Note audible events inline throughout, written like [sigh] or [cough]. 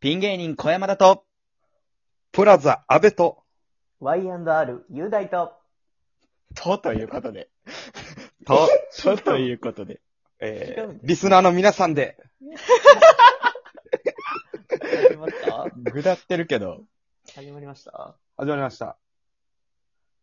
ピン芸人小山田と、プラザ、安倍と、Y&R、雄大と、とということで、[laughs] と、とということで、えーリスナーの皆さんで、始まった？ぐだってるけど、始まりました？始まりました。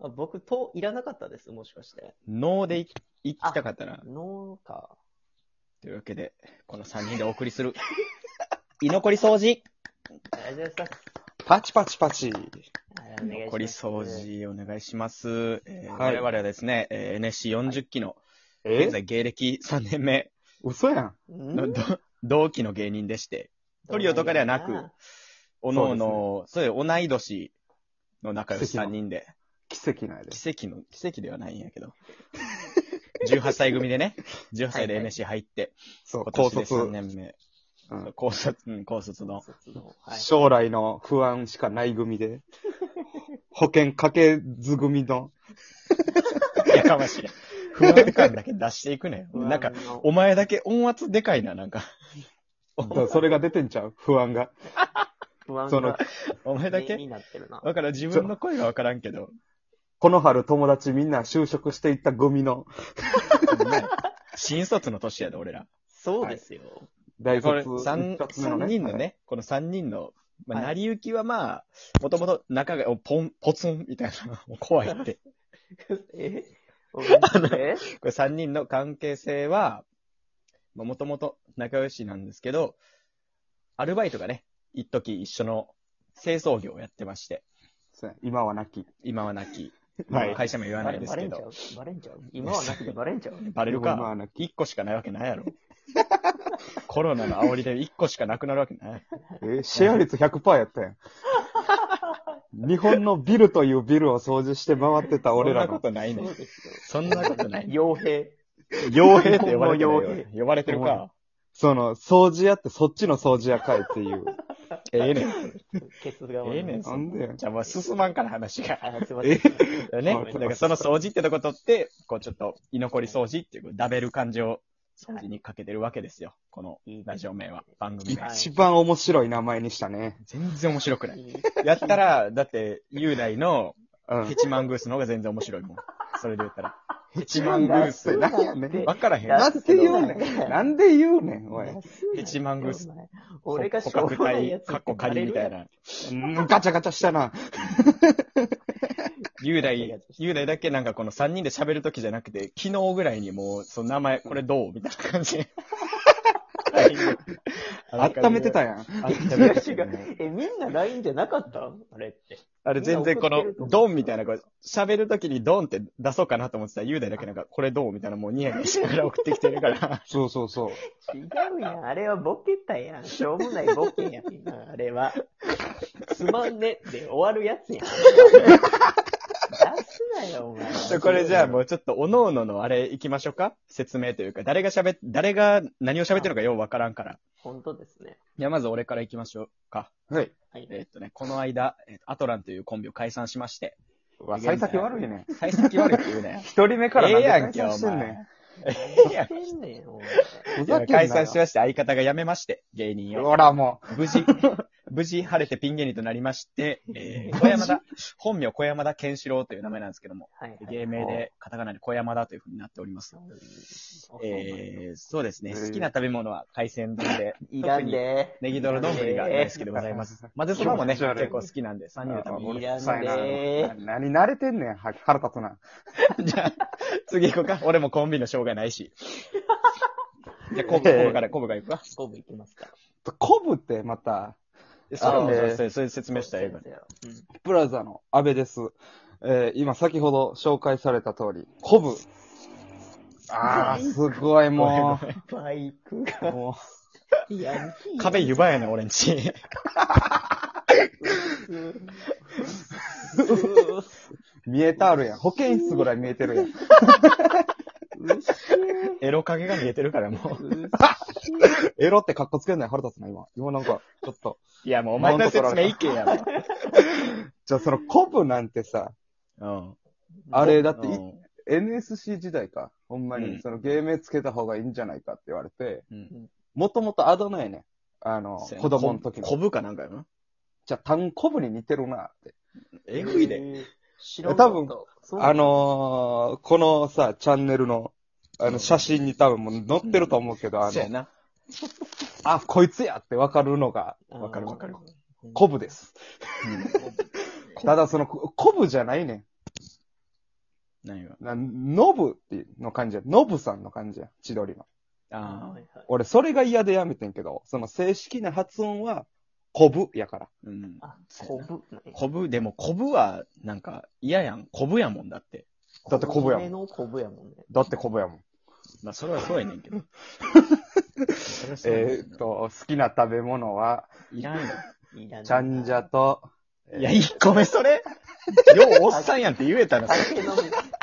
あ僕、と、いらなかったです、もしかして。脳でい行きたかったな。のか。というわけで、この3人でお送りする、[laughs] 居残り掃除。ありがとうございます。パチパチパチ。はいお願いします。残り掃。除お願いします。えーはい。我々はですね、えー NSC40 期の、え？現在芸歴3年目。嘘やん。ん？のど同期の芸人でして、トリオとかではなく、おのおの、そういう同い年の仲良し3人で、奇跡ないで。奇跡の、奇跡ではないんやけど、18歳組でね、18歳で NSC 入って、そう、今高年で卒、3年目、うん高卒、うん、高卒の、卒のはい。将来の不安しかない組で、[laughs] 保険かけず組の、やかましい。不安感だけ出していくね。不安のなんか、お前だけ音圧でかいな、なんか。それが出てんちゃう？不安が。不安そのがお前だけ？になってるな。だから自分の声がわからんけど、この春友達みんな就職していった組の [laughs] 新卒の年やで、俺ら。そうですよ。大卒三三ね。人のね、この三人の、まあ、はい。成り行きはまあ、もともと仲が、おポン、ポツンみたいな、[laughs] もう怖いって。[laughs] え？お前え？これ三人の関係性は、もともと仲良しなんですけど、アルバイトがね、一時一緒の清掃業をやってまして、今はなき。今は亡き、[laughs] はい。会社も言わバないですけど。レバレんちゃう、バレんちゃう？今はなくてバレんちゃう？バレるか。一個しかないわけないやろ。コロナの煽りで一個しかなくなるわけない。えーシェア率100%やったやん。日本のビルというビルを掃除して回ってた俺らのそんなこ。とないねそんなことない。傭兵。傭兵って呼ばれてる傭よ。[laughs] 呼ばれてるか。その、掃除屋ってそっちの掃除屋かいっていう。[laughs] ええねん。ケツがええねん。なんでやじゃあもう進まんから話が。あ、すいません。ね。あだからその掃除ってとこ取って、こうちょっと居残り掃除っていう、ダベル感じを掃除にかけてるわけですよ。このラジオ名は、番組名。はい一番面白い名前にしたね。全然面白くない。やったら、だって、雄大のうんヘ。チマングースの方が全然面白いもん。それで言ったら。ヘチマングース。何やねん。わからへん。なんで言うねん。なんで言うねん、おい。ヘチマングース。俺が捕しょうもないやつ。カッコ仮みたい。な。うん [laughs] ガチャガチャしたな。[laughs] 雄大、雄大だけなんかこの3人で喋るときじゃなくて、昨日ぐらいにもう、その名前、これどう？みたいな感じで。[laughs] 温めてたやん。温違うめてた違う。え、みんな LINE じゃなかった？あれって。あれ全然このドンみたいな、こう喋るときにドンって出そうかなと思ってたら、雄大だけなんか、これどう？みたいな、もうニヤニヤしながら送ってきてるから。[laughs] そうそうそう。違うやん。あれはボケたやん。しょうもないボケやん。あれは。つまんねで終わるやつやん。出すなよ、お前。[laughs] これじゃあもうちょっと、おのおののあれ行きましょうか？説明というか、誰が喋っ、誰が何を喋ってるのかようわからんから。本当ですね。じゃあまず俺から行きましょうか。はい。はい。えーっとね、この間、えーとアトランというコンビを解散しまして、うわ、幸先悪いね。幸先悪いって言うね。[laughs] 一人目からええやんけ、お前。ん。何やんねん、お前。けんなよ解散しまして、相方が辞めまして、芸人を。ほらも無事、無事晴れてピン芸人となりまして、えー、小山田、本名小山田健志郎という名前なんですけども、はい。芸名でカタカナで小山田という風になっております。えー、そうですね、えー好きな食べ物は海鮮丼で、[laughs] いらんで。ネギ泥丼が大好きでございます。混ぜそばもね、結構好きなんで、3人で食べます。いらんでな。何慣れてんねん、は腹立つな。[laughs] じゃあ、次行こうか。俺もコンビのしょうがないし。[laughs] じゃあ、コブ、コブから、コブが行くわ。コブいきますか。コブってまた、それも、あえーそれそれ説明したらええかそうそううんプラザの安倍です。えー今先ほど紹介された通り、コブ。あー、すごいもバイクう、が、もヤンキー。壁湯葉やねん、俺んち。う、見えたあるやん。保健室ぐらい見えてるやん。エロ影が見えてるから、もう。エロって格好つけんない腹立つな、今。今なんか、ちょっと。いや、もうお前の説明いけや、も [laughs] じゃあそのコブなんてさ、う。うん。あれだってい、うん NSC 時代か。ほんまうんに、その芸名つけた方がいいんじゃないかって言われて、うん。もともとあだ名やねん。あの子供の時の。こぶかなんかやな。じゃあ、タンコブに似てるなって。えぐいで。んかった多分そうあのー、このさ、チャンネルの、あの、写真に多分もう載ってると思うけど、あの、そうやな。あ、こいつやってわかるのが、わかるわかる。コブです。うん。ただその、こコブじゃないねん。何が。な、ノブっていうの感じや。ノブさんの感じや。千鳥の。ああ俺、それが嫌でやめてんけど、その正式な発音は、コブやから。うん。あ、こぶ。こぶ、でもこぶは、なんか嫌やん。こぶやもんだって。だってコブやもんん。のコブやもんね。だってコブやもん。まあ、それはそうやねんけど。[laughs] えーっと、好きな食べ物は、いらんよ。いらないちゃんじゃと、いや、一個目それ、ようおっさんやんって言えたらさ。酒飲み、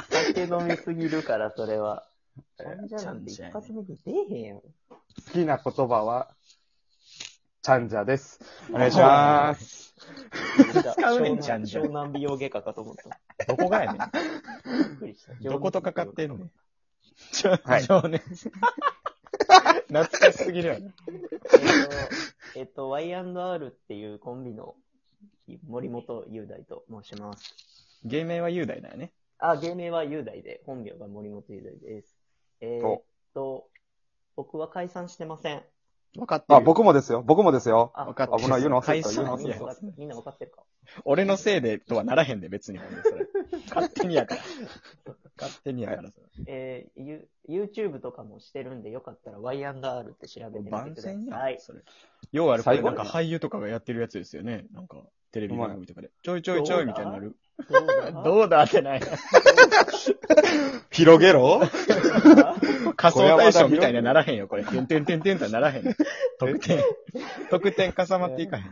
酒飲みすぎるから、それは。ちゃんじゃなんて一発目に出えへんやん。好きな言葉は、ちゃんじゃです。お願いします。使うねんちゃんじゃ湘南美容外科かと思った。どこがやねん。どことかかってんねん。はい情熱。懐かしすぎるやろ。えっと、えっと、Y&R っていうコンビの森本雄大と申します。芸名は雄大だよね。あ、芸名は雄大で、本名が森本雄大です。えーっと、僕は解散してません。分かってるよ。あ、僕もですよ。僕もですよ。あ、分かってる危ない言うの忘れた言うの忘れたみんな分かってみんな分かってるか。俺のせいでとはならへんで、別に。勝手にやから。[laughs] 勝手にやからさ。えー、ユ YouTube とかもしてるんで、よかったら Y&R って調べてみてくだ番さい。宣やん、はい。それ。ようある、これなんか俳優とかがやってるやつですよね。なんか、テレビ番組とかで。ちょいちょいちょいみたいになる。どうだ？どうだ？ってない。[laughs] [laughs] 広げろ？仮想対象みたいにはならへんよ、これ。てんてんてんてんとはならへん。得点。[laughs] 得点重まっていかへん。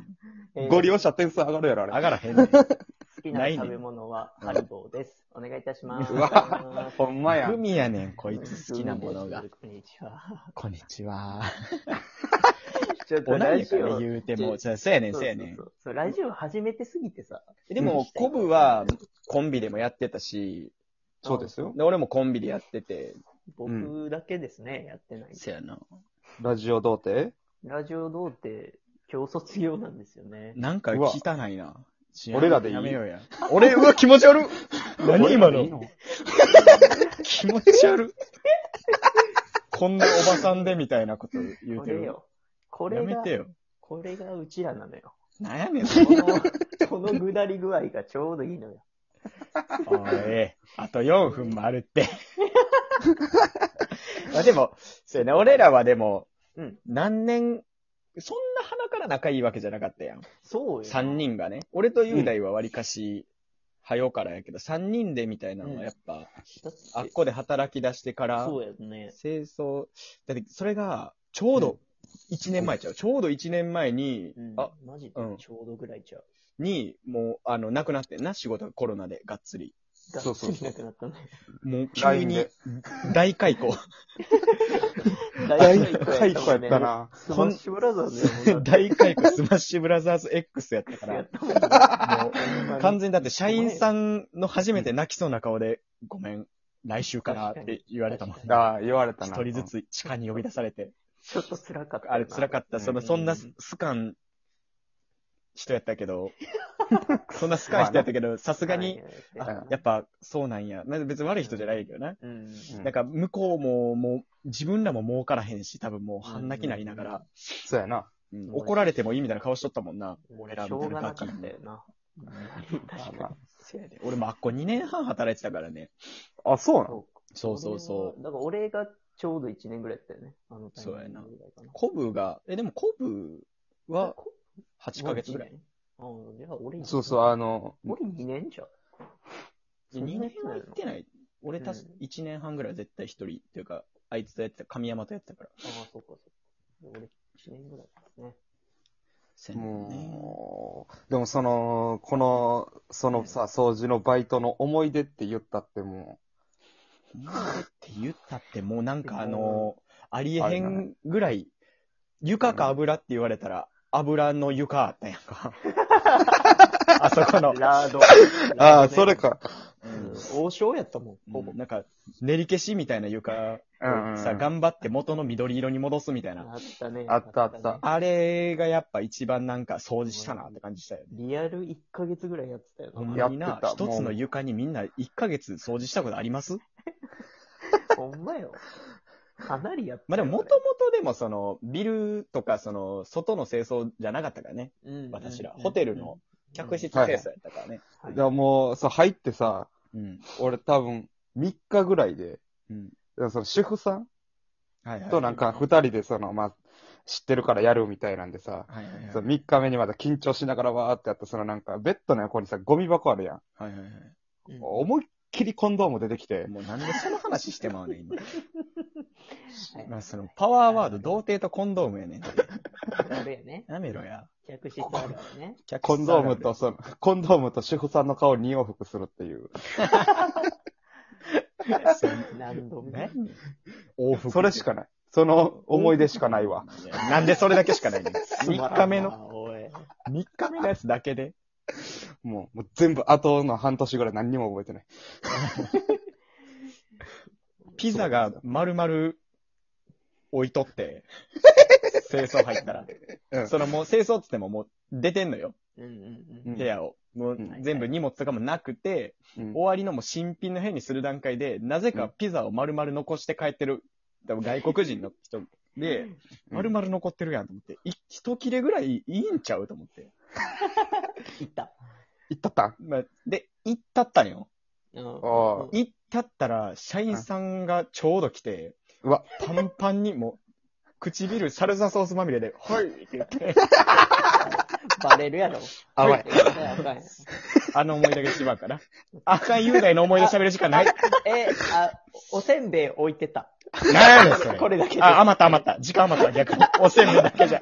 えーご利用者点数上がるやろ、あれ。上がらへんねん。好きなないね食べ物はハリボーです。お願いいたします。うわほんまや。グミやねん、こいつ好きなものが。こんにちは。こんにちは。[laughs] ちょっ同いやから言うても、そうそうやねん、そうやねんそう。そうそうラジオ始めてすぎてさ。でも、コブはコンビでもやってたし、そうですよ。で俺もコンビでやってて、僕だけですね、やってない。せやな。ラジオ童貞？ラジオ童貞、今日卒業なんですよね。なんか汚いな。俺らでいい？やめようや。俺、うわ、気持ち悪っ [laughs] 何今の？[laughs] 気持ち悪っこんなおばさんでみたいなこと言うてる？これよ。これがやめて、よ。これがうちらなのよ。なんやねん、この、このぐだり具合がちょうどいいのよ。[laughs] おい、あと4分もあるって。[laughs] まあでも、そうやね、俺らはでも、うん。何年、そんな鼻から仲いいわけじゃなかったやん。そうよ。3人がね。俺と雄大は割かし、はよからやけど、3人でみたいなのはやっぱ、だってあっこで働き出してから、そうやね。清掃、だってそれが、ちょうど1年前ちゃう。ちょうど1年前に、うん。あ、マジでうんちょうどぐらいちゃう。に、もう、あの、亡くなってんな、仕事がコロナでがっつり。そうそうがっつりなくなったね。もう急 LINE にで、大解雇。[laughs] 大解雇やった。な。スマッシュブラザーズやもんな大解雇スマッシュブラザーズ X やったからやっ、たもんなもう、完全にだって社員さんの初めて泣きそうな顔で、ごめん、来週からって言われたもん。ああ、言われたな。一人ずつ地下に呼び出されて。ちょっと辛かったよな。あれ辛かった。その、そんなうんスカン人やったけど、[laughs] そんなスカン人やったけど、さすがに、、あ、やっぱそうなんや。まあ別に悪い人じゃないけどな。うん。うんなんか向こうも、もう、自分らも儲からへんし、多分もう半泣きなりながら、そうやな。うん怒られてもいいみたいな顔しとったもんな。俺らしょうがなたよな。確まかせやで俺もあっこ2年半働いてたからね。あ、そうなに。の？そうそうそう。だから俺がちょうど1年ぐらいだったよね。あのタイミングそうやなぐらいかな。コブが、え、でもコブはこ8ヶ月ぐらい。。ああ、じゃあ俺、そうそう、あの、俺2年じゃん。2年は行ってない。俺たしうん1年半ぐらいは絶対一人っていうか、あいつとやってた、神山とやってたから。ああ、そっかそっか。俺1年ぐらいですね。もう、でもその、この、そのさ、掃除のバイトの思い出って言ったっても思い出って言ったってもうなんかあの、ありえへんぐらい、床か油って言われたら、油の床あったやんか。[laughs] あそこの。ラード。う、ああ、それか。うん王将やったもん、ほぼ。なんか、練り消しみたいな床をうんうんさ、頑張って元の緑色に戻すみたいな。あったね。あったあったねあれがやっぱ一番なんか掃除したなって感じしたよね。リアル1ヶ月ぐらいやってたよほんな。一つの床にみんな1ヶ月掃除したことあります？[laughs] ほんまよ。かなりやったよ。まあでも、もともとでもその、ビルとかその、外の清掃じゃなかったからね。うん私らうんホテルの客室清掃やったからね。はいだからもう、そう、入ってさ、うん。俺多分、3日ぐらいで、うん。だからその主婦さんはいはい。となんか2人でその、まあ、知ってるからやるみたいなんでさ、はいはいはい。そう3日目にまだ緊張しながらわーってやった、そのなんか、ベッドの横にさ、ゴミ箱あるやん。はいはいはい。うん思いっきりコンドーム出てきて、もうなんでその話してまうねん、今。[laughs] はいまあその、パワーワード、童貞とコンドームやねん。あれやね。やめろや。客室あるあるね。コンドームと、その、コンドームと主婦さんの顔に往復するっていう。何度も。何往復。それしかない。その思い出しかないわ。いやなんでそれだけしかないねん。3日目の、の。おい。3日目のやつだけで。もう、もう全部後の半年ぐらい何にも覚えてない。[laughs] ピザが丸々置いとって、[laughs] 清掃入ったら。うんそのもう清掃っつってももう出てんのよ。うんうんうん部屋を。もううん全部荷物とかもなくて、うん終わりのもう新品の部屋にする段階で、なぜかピザを丸々残して帰ってる、多分外国人の人で、[laughs] うん丸々残ってるやんと思って、い一切れぐらいいいんちゃうと思って。[laughs] いった。行ったった？んまあ、で、行ったったんよ。うんあ行ったったら、社員さんがちょうど来て、うわ、パンパンにもう、唇サルサソースまみれで、はいって言って、バレるやろ。あわいやばいやばいあの思い出が一番かな。赤い雄大の思い出喋る時間ない。え、あ、おせんべい置いてた。なんやねん、それ。これだけで。あ、余った余った。時間余った、逆に。おせんべいだけじゃ。